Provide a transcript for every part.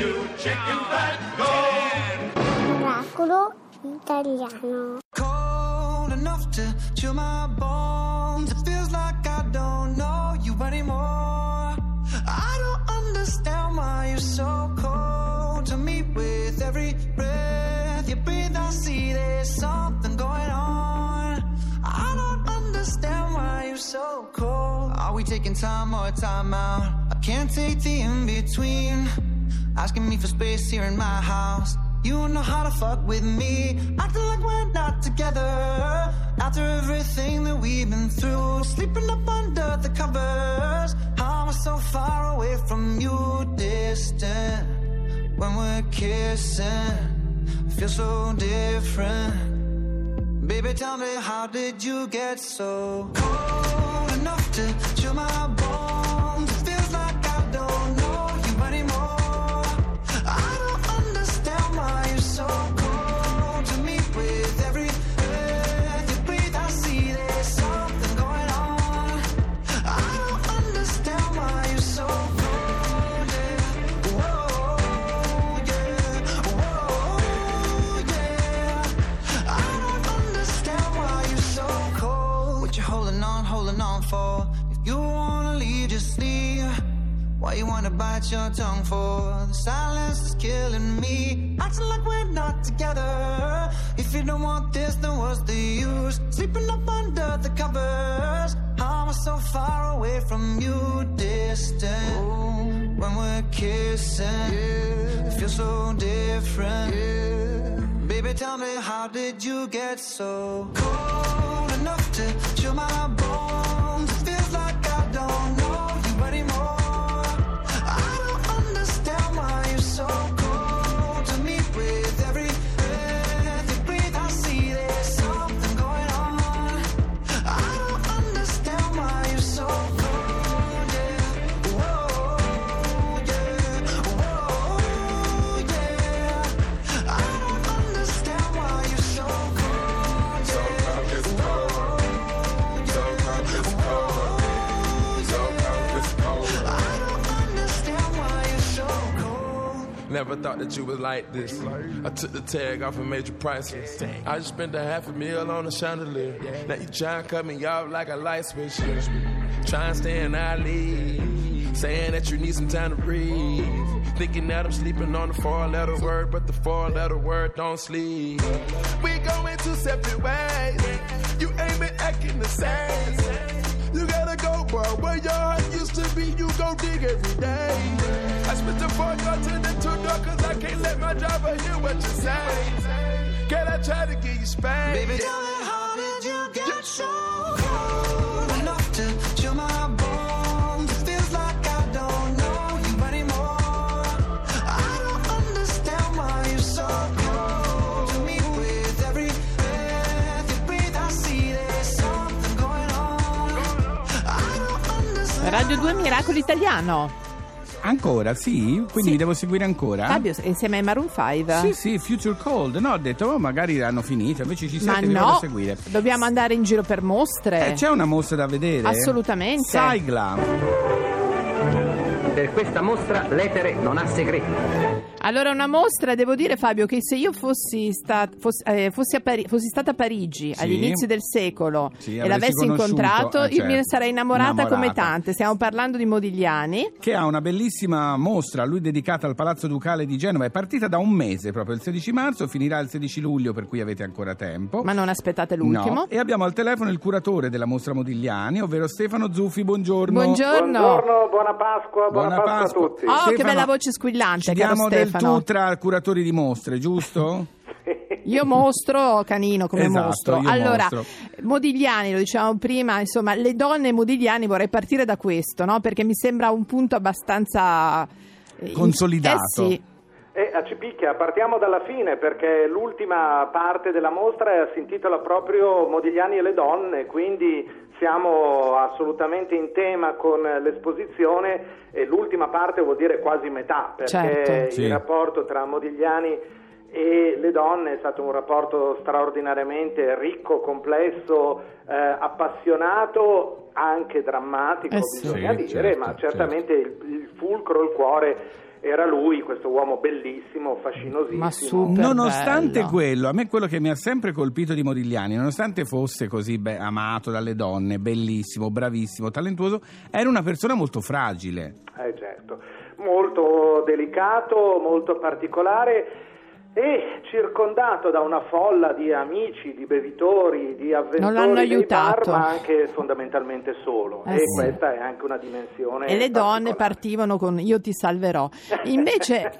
you chicken fat, go! Oracolo italiano. cold enough to chill my bones. It feels like I don't know you anymore. I don't understand why you're so cold to me. With every breath you breathe, I see there's something going on. I don't understand why you're so cold. Are we taking time or time out? I can't take the in between. Asking me for space here in my house. You don't know how to fuck with me. Acting like we're not together. After everything that we've been through. Sleeping up under the covers. How am I so far away from you? Distant. When we're kissing. I feel so different. Baby, tell me, how did you get so cold holding on, for? If you wanna leave, just leave. Why you wanna bite your tongue for? The silence is killing me. Acting like we're not together. If you don't want this, then what's the use? Sleeping up under the covers. How am I so far away from you? Distant. When we're kissing, it feels so different. Baby, tell me, how did you get so cold enough to chill my bones? It feels like I don't know you anymore. I don't understand why you're so Never thought that you was like this. I took the tag off and made you priceless. I just spent a half a meal on a chandelier. Now you try and cut me off like a light switch. Try and stay in our league. Saying that you need some time to breathe. Thinking that I'm sleeping on the four letter word, but the four letter word don't sleep. We going two separate ways. You ain't been acting the same. You gotta go, bro. Where your heart used to be, you go dig every day. I spit the four door to the two door, cause I can't let my driver hear what you say. Can I try to give you space? Baby, tell me how did you get so Radio 2 Miracolo Italiano. Ancora, sì? Quindi Sì. mi devo seguire ancora? Fabio, insieme ai Maroon 5? Sì, sì, Future Cold. No, ho detto, oh, magari hanno finito, invece ci Ma siete, vi vado no, a seguire. dobbiamo andare in giro per mostre. Eh, c'è una mostra da vedere? Assolutamente. Sigla. Per questa mostra l'etere non ha segreti. Allora, una mostra, devo dire Fabio, che se io fossi, sta- fossi, eh, fossi a Pari- fossi stata a Parigi Sì. all'inizio del secolo Sì, e l'avessi incontrato, eh, io me ne certo. sarei innamorata, come Innamorata. tante. Stiamo parlando di Modigliani. Che ha una bellissima mostra a lui dedicata al Palazzo Ducale di Genova. È partita da un mese, proprio il 16 marzo, finirà il 16 luglio, per cui avete ancora tempo. Ma non aspettate l'ultimo. No. E abbiamo al telefono il curatore della mostra Modigliani, ovvero Stefano Zuffi. Buongiorno. Buongiorno. Buongiorno, buona Pasqua, buona, Buona Pasqua, Pasqua. a tutti. Oh, che Stefano, bella voce squillante, Ci caro diamo del tu tra curatori di mostre, giusto? Io mostro, canino come Esatto, mostro. allora, mostro. Modigliani, lo dicevamo prima, insomma, le donne Modigliani vorrei partire da questo, no? Perché mi sembra un punto abbastanza eh, Consolidato. Eh sì. E a Cipicchia, partiamo dalla fine perché l'ultima parte della mostra si intitola proprio Modigliani e le donne, quindi siamo assolutamente in tema con l'esposizione e l'ultima parte vuol dire quasi metà, perché Certo. Sì. il rapporto tra Modigliani e le donne è stato un rapporto straordinariamente ricco, complesso, eh, appassionato, anche drammatico, Eh sì. bisogna Sì, dire, certo, ma certamente il, il fulcro, il cuore era lui, questo uomo bellissimo, fascinosissimo. Ma super Nonostante bello. quello, a me quello che mi ha sempre colpito di Modigliani, nonostante fosse così be- amato dalle donne, bellissimo, bravissimo, talentuoso, era una persona molto fragile. Eh certo, molto delicato, molto particolare e circondato da una folla di amici, di bevitori, di Non l'hanno avventori dei bar, aiutato. ma anche fondamentalmente solo. Eh e sì. questa è anche una dimensione E le donne partivano con io ti salverò. Invece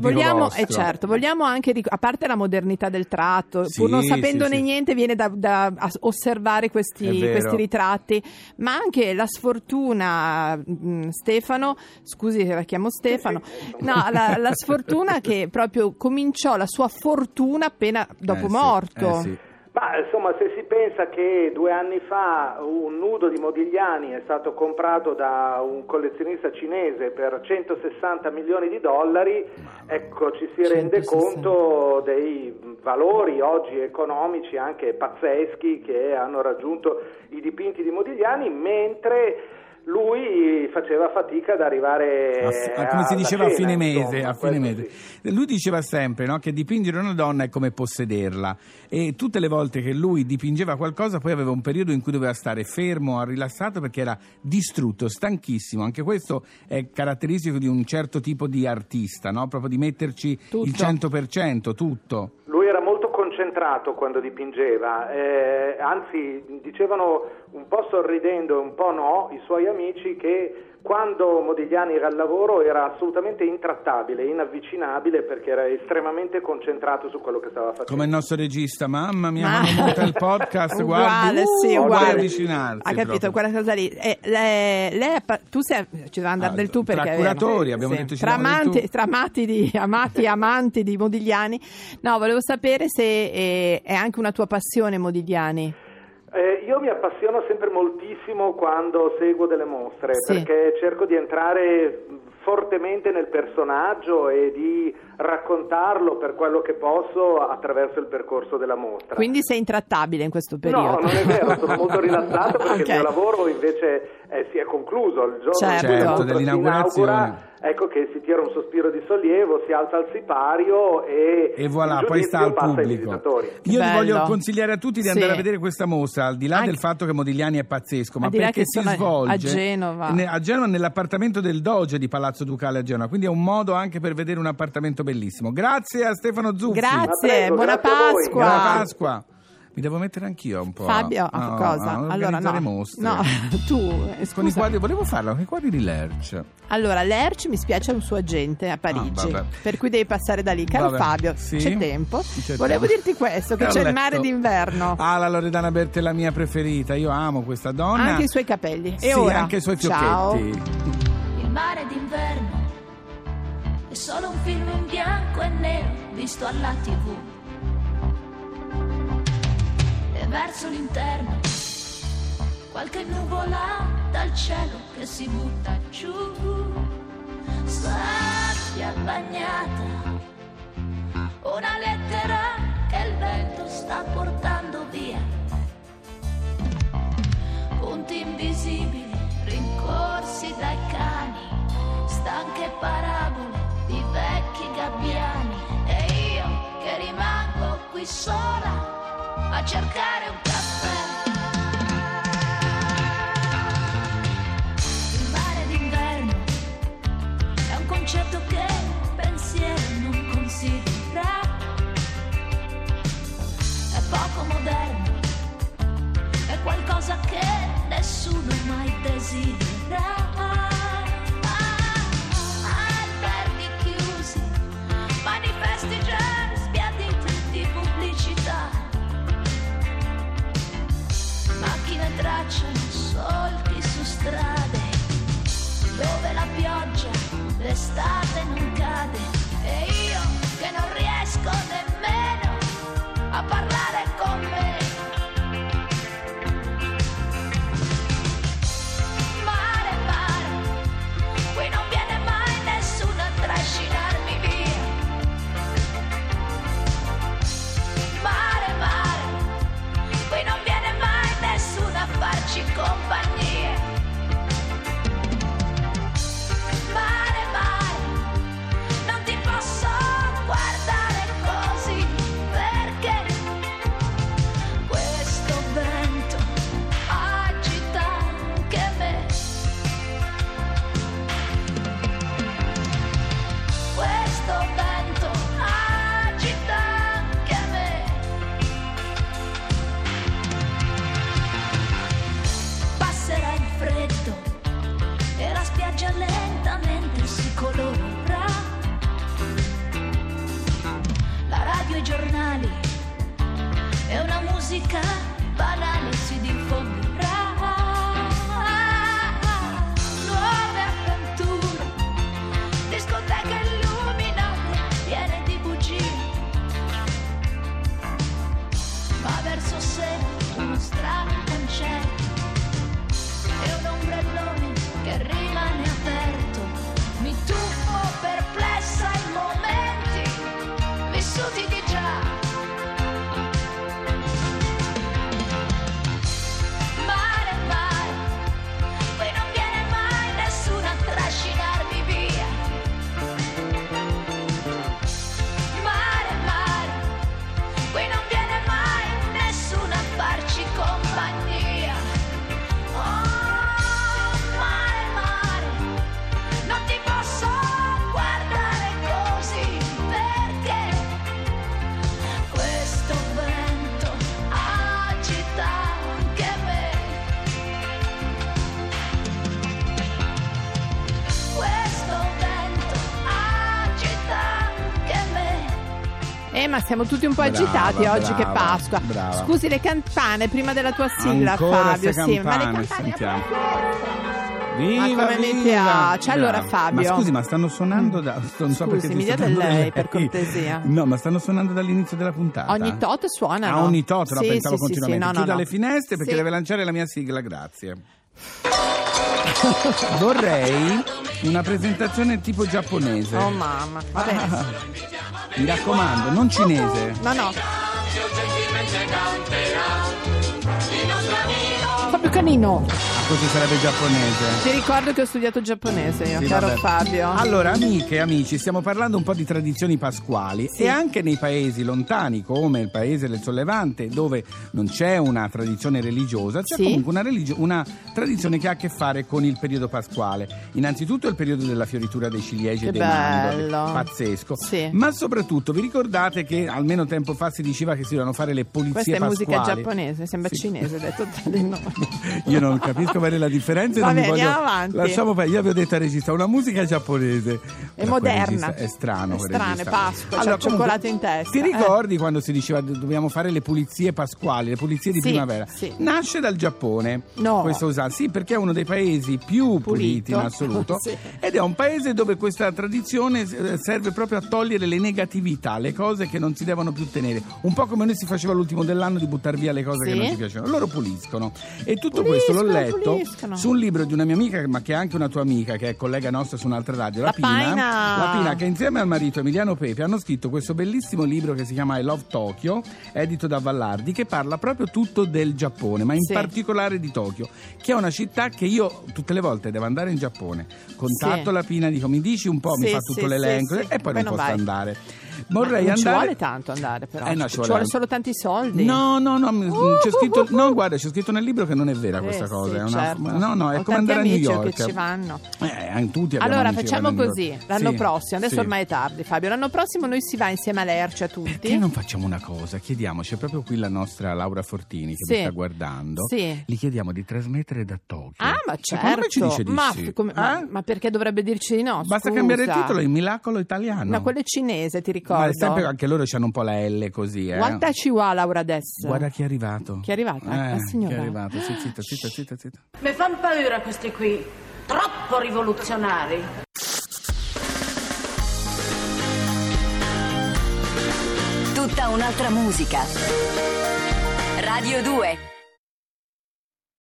vogliamo, eh certo, vogliamo anche, a parte la modernità del tratto, Sì, pur non sapendone sì. niente, viene da, da osservare questi, questi ritratti, ma anche la sfortuna, mm, Stefano, scusi se la chiamo Stefano, no, la, la sfortuna che proprio cominciò la sua fortuna appena dopo Eh sì, morto. eh sì. Ma insomma, se si pensa che due anni fa un nudo di Modigliani è stato comprato da un collezionista cinese per 160 milioni di dollari, ecco ci si rende 160. conto dei valori oggi economici anche pazzeschi che hanno raggiunto i dipinti di Modigliani, mentre lui faceva fatica ad arrivare A a- come si diceva a cena, fine mese, insomma, a fine mese. sì. Lui diceva sempre no, che dipingere una donna è come possederla e tutte le volte che lui dipingeva qualcosa poi aveva un periodo in cui doveva stare fermo, rilassato perché era distrutto, stanchissimo. Anche questo è caratteristico di un certo tipo di artista, no? proprio di metterci Tutto. il 100%, tutto. Lui era molto concentrato quando dipingeva, eh, anzi dicevano un po' sorridendo e un po' no i suoi amici che quando Modigliani era al lavoro era assolutamente intrattabile, inavvicinabile perché era estremamente concentrato su quello che stava facendo. Come il nostro regista, mamma mia, Ma- monta il podcast, guardi, uguale, uh, sì, uguale. avvicinarsi. Ha capito proprio. quella cosa lì. Eh, lei, lei è tu sei, ci deve andare Ah, del tu tra perché è curatori, vero. abbiamo detto ci tra, amanti, tu. tra amati di, amati amanti di Modigliani. No, volevo sapere se eh, è anche una tua passione Modigliani. Eh, io mi appassiono sempre moltissimo quando seguo delle mostre Sì. perché cerco di entrare fortemente nel personaggio e di raccontarlo per quello che posso attraverso il percorso della mostra. Quindi sei intrattabile in questo periodo. No, non è vero, sono molto rilassato perché Ok. il mio lavoro invece eh, si è concluso il giorno Certo. Certo, dell'inaugurazione. inaugura, ecco che si tira un sospiro di sollievo, si alza il sipario e, E voilà, il poi sta al pubblico. Io vi Bello. voglio consigliare a tutti di Sì. andare a vedere questa mostra, al di là Anche- del fatto che Modigliani è pazzesco, ma di là perché che si svolge a Genova. ne- a Genova nell'appartamento del Doge di Palazzo Ducale a Genova, quindi è un modo anche per vedere un appartamento bellissimo. Grazie a Stefano Zuffi. Grazie, prego, buona grazie a. Pasqua. Buona Pasqua. Mi devo mettere anch'io un po'. Fabio, a no, cosa? a allora no, mostre. no, tu, eh, Con i scusa. quadri, volevo farlo con i quadri di Lerch. Allora, Lerch mi spiace è un suo agente a Parigi, Ah, per cui devi passare da lì. Caro Vabbè, Fabio, sì? c'è tempo. C'è Volevo tempo. dirti questo, che Ho c'è il letto. mare d'inverno. Ah, la Loredana Berti è la mia preferita. Io amo questa donna. Anche i suoi capelli. Sì, e ora? anche i suoi Ciao. fiocchetti. Il mare d'inverno è solo un film in bianco e nero visto alla tv. E verso l'interno qualche nuvola dal cielo che si butta giù. Sabbia bagnata, una lettera che il vento sta portando via punti invisibili sola a cercare un caffè. Il mare d'inverno è un concetto che il pensiero non considera, è poco moderno è qualcosa che nessuno mai desidera. D'estate non cade. radio e giornali. È una musica banale si diffonde siamo tutti un po' Brava, agitati oggi che è brava, Pasqua. brava. Scusi, le campane prima della tua sigla, Ancora Fabio. Sì, ma le campane, sentiamo. Ma Viva, come mi viva! piace. Allora, Brava. Fabio. Ma scusi, ma stanno suonando da. Non so Scusi, perché mi sto dia dando del lei, lei. per cortesia. No, ma stanno suonando dall'inizio della puntata. Ogni tot suonano. Ah, ogni tot, no, Sì, pensavo sì, sì, continuamente. sì, no, Chiuda no, le finestre perché Sì. deve lanciare la mia sigla, grazie. Vorrei una presentazione tipo giapponese. Oh mamma, va bene. Mi raccomando, non cinese. No, no. Fabio Canino, Ah, così sarebbe giapponese. ti ricordo che ho studiato giapponese io, Sì, caro vabbè. Fabio. Allora, amiche e amici, stiamo parlando un po' di tradizioni pasquali Sì. e anche nei paesi lontani, come il paese del Sollevante, dove non c'è una tradizione religiosa, c'è Sì. comunque una, religio- una tradizione che ha a che fare con il periodo pasquale. Innanzitutto è il periodo della fioritura dei ciliegi Che e dei mandorli, pazzesco. Sì. Ma soprattutto vi ricordate che almeno tempo fa si diceva che si dovevano fare le pulizie Questa è pasquali? musica giapponese, sembra cinese, detto tra di noi. Io non capisco bene la differenza non Vabbè, mi voglio... avanti. Lasciamo perdere, io avevo detto al regista una musica giapponese. È moderna. È strano. È strano, è Pasqua, c'ha il comunque, cioccolato in testa, Ti eh. ricordi quando si diceva do- dobbiamo fare le pulizie pasquali, le pulizie di Sì, primavera? sì. Nasce dal Giappone. No. Questa usanza. Sì, perché è uno dei paesi più puliti in assoluto. Sì. Ed è un paese dove questa tradizione eh, serve proprio a togliere le negatività, le cose che non si devono più tenere. Un po' come noi si faceva l'ultimo dell'anno di buttare via le cose Sì. che non ci piacevano. Loro puliscono. E tutto questo l'ho Puliscono, letto puliscono. su un libro di una mia amica, ma che è anche una tua amica, che è collega nostra su un'altra radio, la, La Pina. La Pina, che insieme al marito Emiliano Pepe hanno scritto questo bellissimo libro che si chiama I Love Tokyo, edito da Vallardi, che parla proprio tutto del Giappone, ma in Sì. particolare di Tokyo, che è una città che io tutte le volte devo andare in Giappone. Contatto Sì. la Pina, dico mi dici un po', mi Sì, fa tutto l'elenco e poi Poi non non posso vai. andare. Vorrei non ci andare... vuole tanto andare però. Eh, no, ci, ci vuole, vuole- solo tanti soldi. No, no, no, Uh, c'è scritto, uh, uh, no, guarda, c'è scritto nel libro che non è vera questa Eh, cosa. sì, è una, certo. No, no, è Ho come andare a New amici York. che ci vanno. Eh, tutti Allora facciamo così, l'anno Sì, prossimo, adesso sì. ormai è tardi Fabio, l'anno prossimo noi si va insieme a Lercia tutti. Perché non facciamo una cosa? Chiediamo, c'è proprio qui la nostra Laura Fortini che Sì. mi sta guardando. Sì. Gli chiediamo di trasmettere da Tokyo. Ah, ma certo. ci dice di ma, sì. come- Eh? ma perché dovrebbe dirci di no? Basta Scusa. cambiare il titolo, è Miracolo Italiano. Ma quello è cinese, ti Ma ricordo. è sempre anche loro hanno un po' la L così, eh. Guarda ci va Laura adesso. Guarda chi è arrivato. Chi è arrivato? Eh, La signora. Chi è arrivato? Sì, zitta, zitta, zitta, zitta. Mi fanno paura questi qui, troppo rivoluzionari. Tutta un'altra musica. Radio 2